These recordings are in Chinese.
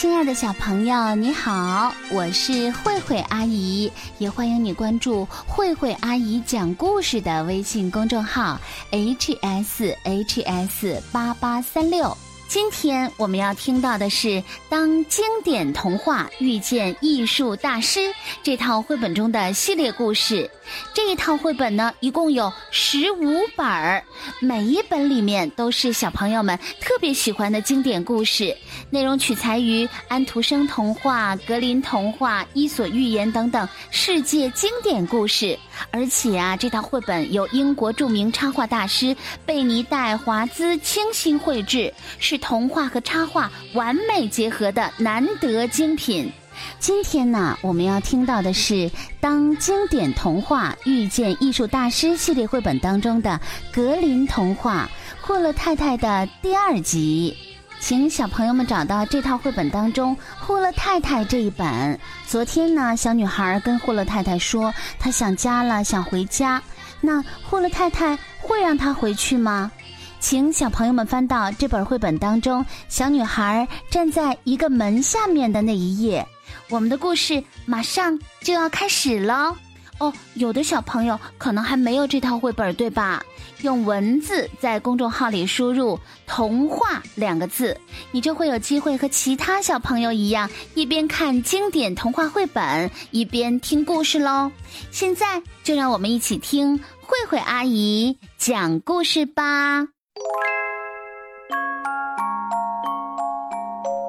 亲爱的小朋友，你好，我是慧慧阿姨，也欢迎你关注慧慧阿姨讲故事的微信公众号 h s h s 八八三六。今天我们要听到的是《当经典童话遇见艺术大师》这套绘本中的系列故事。这一套绘本呢，一共有十五本儿，每一本里面都是小朋友们特别喜欢的经典故事，内容取材于安徒生童话、格林童话、伊索寓言等等世界经典故事。而且啊，这套绘本由英国著名插画大师贝尼戴华兹精心绘制，是童话和插画完美结合的难得精品。今天呢，我们要听到的是《当经典童话遇见艺术大师》系列绘本当中的格林童话《霍勒太太》的第二集。请小朋友们找到这套绘本当中《霍勒太太》这一本。昨天呢，小女孩跟霍勒太太说她想家了，想回家。那霍勒太太会让她回去吗？请小朋友们翻到这本绘本当中，小女孩站在一个门下面的那一页。我们的故事马上就要开始了哦！有的小朋友可能还没有这套绘本，对吧？用文字在公众号里输入“童话”两个字，你就会有机会和其他小朋友一样，一边看经典童话绘本，一边听故事喽。现在就让我们一起听慧慧阿姨讲故事吧。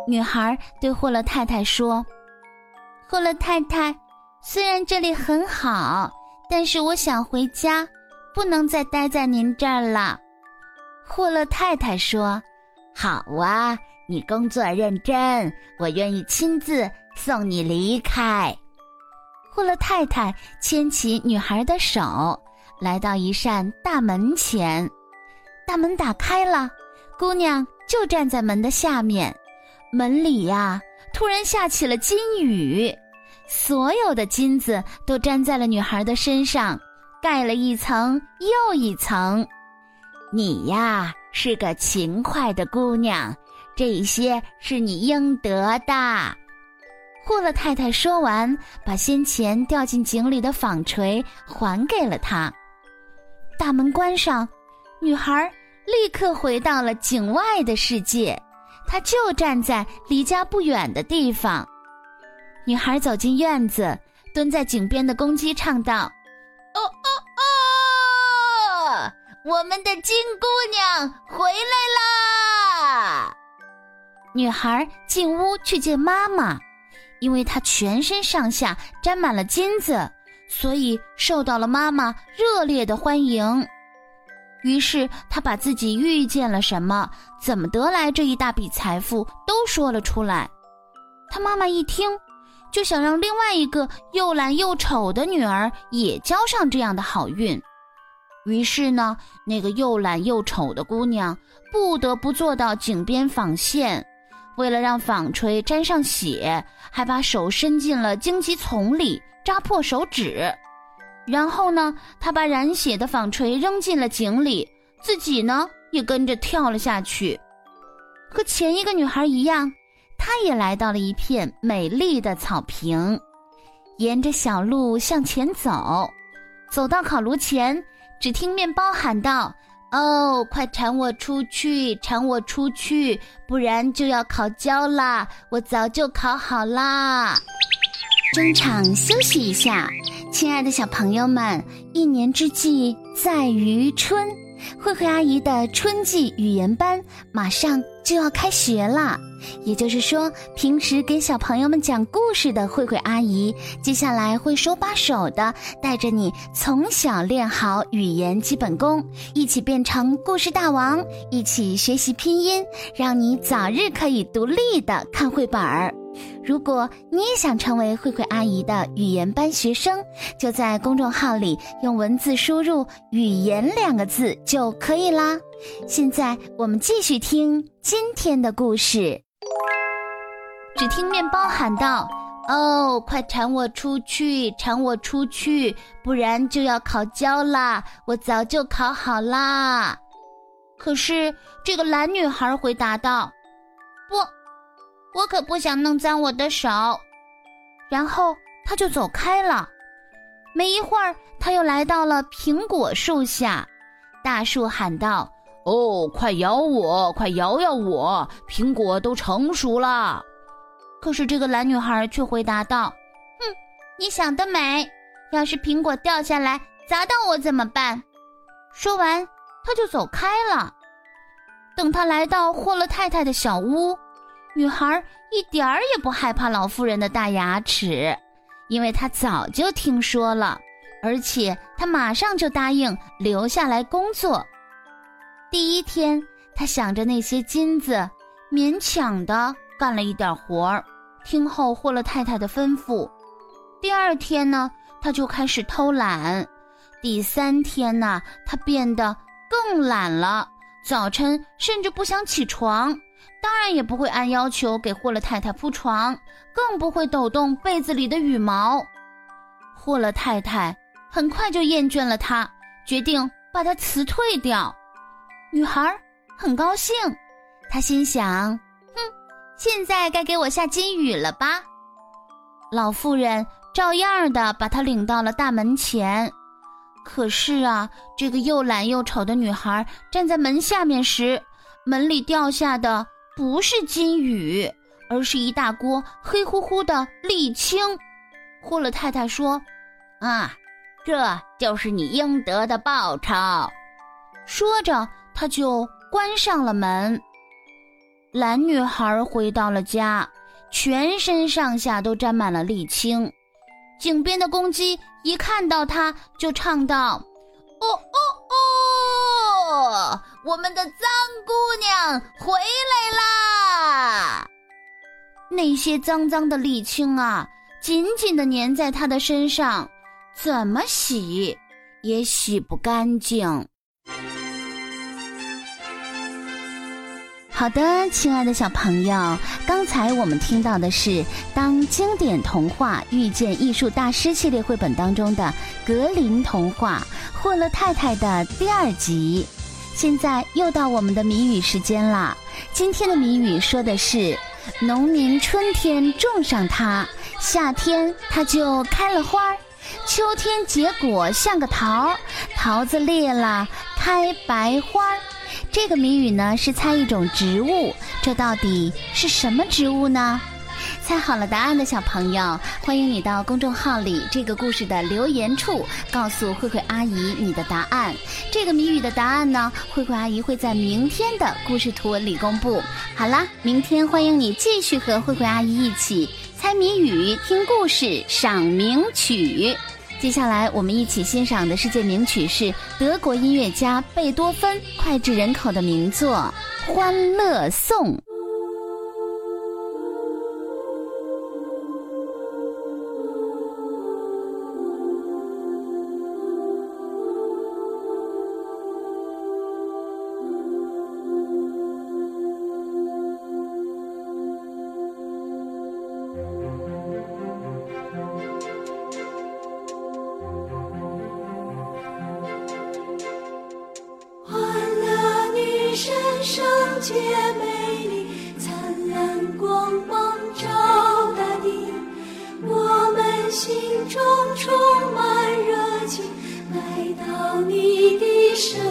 女孩对霍勒太太说。霍勒太太，虽然这里很好，但是我想回家，不能再待在您这儿了。霍勒太太说：“好啊，你工作认真，我愿意亲自送你离开。”霍勒太太牵起女孩的手，来到一扇大门前，大门打开了，姑娘就站在门的下面。门里呀，突然下起了金雨。所有的金子都粘在了女孩的身上，盖了一层又一层。你呀是个勤快的姑娘，这些是你应得的。霍勒太太说完，把先前掉进井里的纺锤还给了她。大门关上，女孩立刻回到了井外的世界。她就站在离家不远的地方。女孩走进院子，蹲在井边的公鸡唱道：“哦哦哦，我们的金姑娘回来啦！”女孩进屋去见妈妈，因为她全身上下沾满了金子，所以受到了妈妈热烈的欢迎。于是她把自己遇见了什么，怎么得来这一大笔财富都说了出来。她妈妈一听。就想让另外一个又懒又丑的女儿也交上这样的好运，于是呢，那个又懒又丑的姑娘不得不坐到井边纺线，为了让纺锤沾上血，还把手伸进了荆棘丛里扎破手指，然后呢，她把染血的纺锤扔进了井里，自己呢也跟着跳了下去，和前一个女孩一样。他也来到了一片美丽的草坪，沿着小路向前走，走到烤炉前，只听面包喊道：“哦，快铲我出去，铲我出去，不然就要烤焦啦！我早就烤好啦。”中场休息一下，亲爱的小朋友们，一年之计在于春，慧慧阿姨的春季语言班马上就要开学了。也就是说，平时给小朋友们讲故事的慧慧阿姨，接下来会手把手的带着你从小练好语言基本功，一起变成故事大王，一起学习拼音，让你早日可以独立的看绘本儿。如果你也想成为慧慧阿姨的语言班学生，就在公众号里用文字输入“语言”两个字就可以啦。现在我们继续听今天的故事。只听面包喊道：“哦，快铲我出去，铲我出去，不然就要烤焦啦！我早就烤好啦。”可是这个懒女孩回答道：“不，我可不想弄脏我的手。”然后他就走开了。没一会儿，他又来到了苹果树下，大树喊道：“哦，快咬我，快咬咬我，苹果都成熟了。”可是这个蓝女孩却回答道：“哼，你想得美！要是苹果掉下来砸到我怎么办？”说完，他就走开了。等他来到霍勒太太的小屋，女孩一点儿也不害怕老妇人的大牙齿，因为她早就听说了，而且她马上就答应留下来工作。第一天，她想着那些金子，勉强的干了一点活儿，听候霍勒太太的吩咐。第二天呢，她就开始偷懒。第三天呢，她变得更懒了。早晨甚至不想起床，当然也不会按要求给霍勒太太铺床，更不会抖动被子里的羽毛。霍勒太太很快就厌倦了他，决定把他辞退掉。女孩很高兴，她心想：“，现在该给我下金雨了吧？”老妇人照样的把她领到了大门前。可是啊，这个又懒又丑的女孩站在门下面时，门里掉下的不是金雨，而是一大锅黑乎乎的沥青。霍勒太太说：“啊，这就是你应得的报酬。”说着，她就关上了门。蓝女孩回到了家，全身上下都沾满了沥青。井边的公鸡一看到她，就唱道：“哦哦哦，我们的脏姑娘回来啦！”那些脏脏的沥青啊，紧紧的粘在她的身上，怎么洗也洗不干净。好的，亲爱的小朋友，刚才我们听到的是《当经典童话遇见艺术大师》系列绘本当中的格林童话《霍勒太太》的第二集。现在又到我们的谜语时间了。今天的谜语说的是：农民春天种上它，夏天它就开了花儿，秋天结果像个桃儿，桃子裂了开白花儿。这个谜语呢是猜一种植物，这到底是什么植物呢？猜好了答案的小朋友，欢迎你到公众号里这个故事的留言处告诉慧慧阿姨你的答案。这个谜语的答案呢，慧慧阿姨会在明天的故事图文里公布。好啦，明天欢迎你继续和慧慧阿姨一起猜谜语、听故事、赏名曲。接下来我们一起欣赏的世界名曲是德国音乐家贝多芬脍炙人口的名作《欢乐颂》。圣洁美丽，灿烂光芒照大地，我们心中充满热情，来到你的身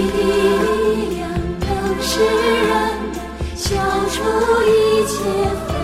力量能使人们消除一切。